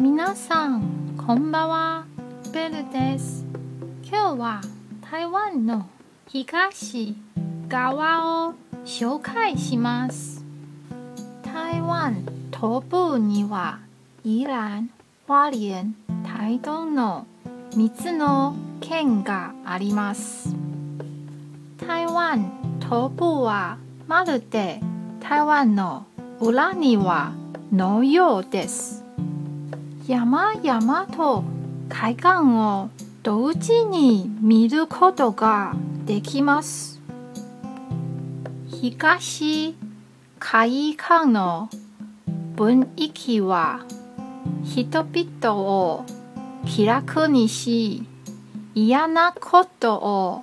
皆さんこんばんは。ベルです。今日は台湾の東側を紹介します。台湾東部には宜蘭、花蓮、台東の3つの県があります。台湾東部はまるで台湾の裏庭のようです。山々と海岸を同時に見ることができます。東海岸の雰囲気は人々を気楽にし嫌なことを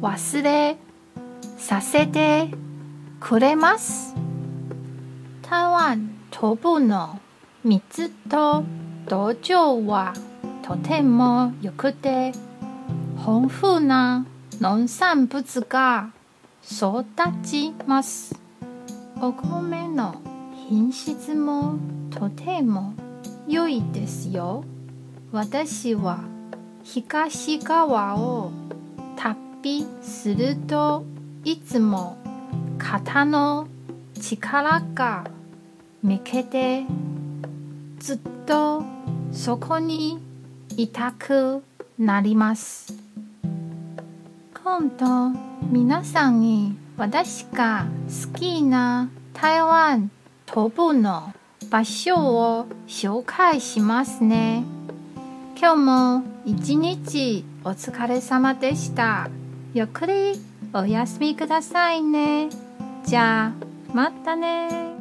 忘れさせてくれます。台湾東部の。水と土壌はとても良くて豊富な農産物が育ちます。お米の品質もとても良いですよ。私は東側を旅す。るといつも肩の力が抜けてずっとそこに痛くなります。今度皆さんに私が好きな台湾東部の場所を紹介しますね。今日も一日お疲れ様でした。ゆっくりお休みくださいね。じゃあまたね。